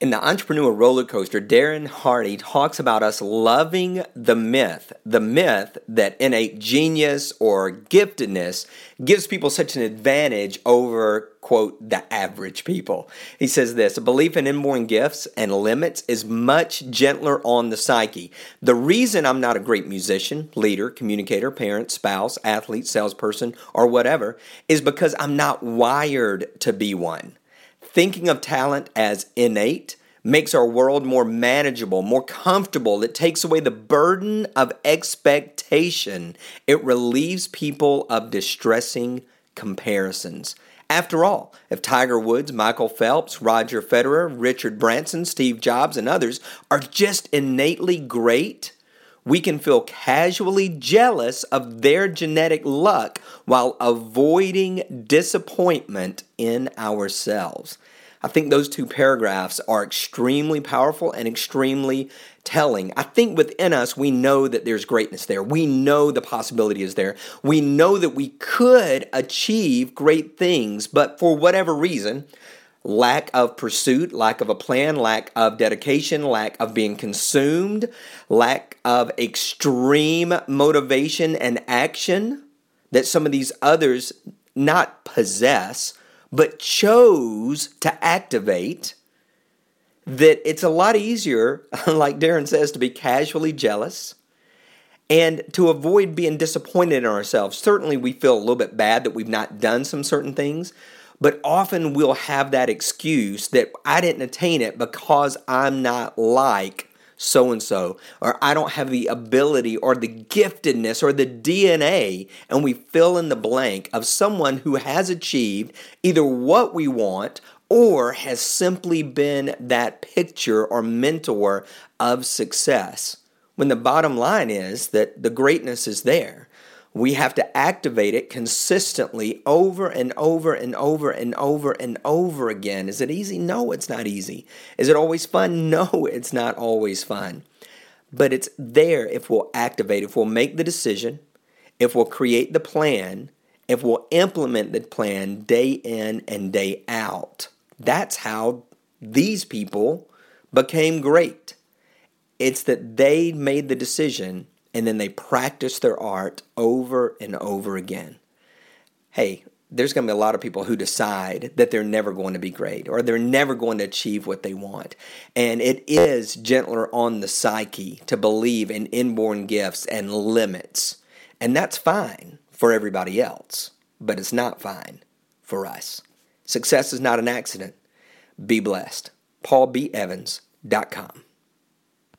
In the Entrepreneur Roller Coaster, Darren Hardy talks about us loving the myth, the myth that innate genius or giftedness gives people such an advantage over, quote, the average people. He says this a belief in inborn gifts and limits is much gentler on the psyche. The reason I'm not a great musician, leader, communicator, parent, spouse, athlete, salesperson, or whatever is because I'm not wired to be one. Thinking of talent as innate makes our world more manageable, more comfortable. It takes away the burden of expectation. It relieves people of distressing comparisons. After all, if Tiger Woods, Michael Phelps, Roger Federer, Richard Branson, Steve Jobs, and others are just innately great, we can feel casually jealous of their genetic luck while avoiding disappointment in ourselves. I think those two paragraphs are extremely powerful and extremely telling. I think within us, we know that there's greatness there. We know the possibility is there. We know that we could achieve great things, but for whatever reason, lack of pursuit, lack of a plan, lack of dedication, lack of being consumed, lack of extreme motivation and action that some of these others not possess, but chose to activate. That it's a lot easier, like Darren says, to be casually jealous and to avoid being disappointed in ourselves. Certainly, we feel a little bit bad that we've not done some certain things, but often we'll have that excuse that I didn't attain it because I'm not like so and so, or I don't have the ability or the giftedness or the DNA, and we fill in the blank of someone who has achieved either what we want or has simply been that picture or mentor of success. When the bottom line is that the greatness is there we have to activate it consistently over and over and over and over and over again. Is it easy? No, it's not easy. Is it always fun? No, it's not always fun. But it's there if we'll activate, if we'll make the decision, if we'll create the plan, if we'll implement the plan day in and day out. That's how these people became great. It's that they made the decision and then they practice their art over and over again. Hey, there's going to be a lot of people who decide that they're never going to be great or they're never going to achieve what they want. And it is gentler on the psyche to believe in inborn gifts and limits. And that's fine for everybody else, but it's not fine for us. Success is not an accident. Be blessed. PaulBEvans.com.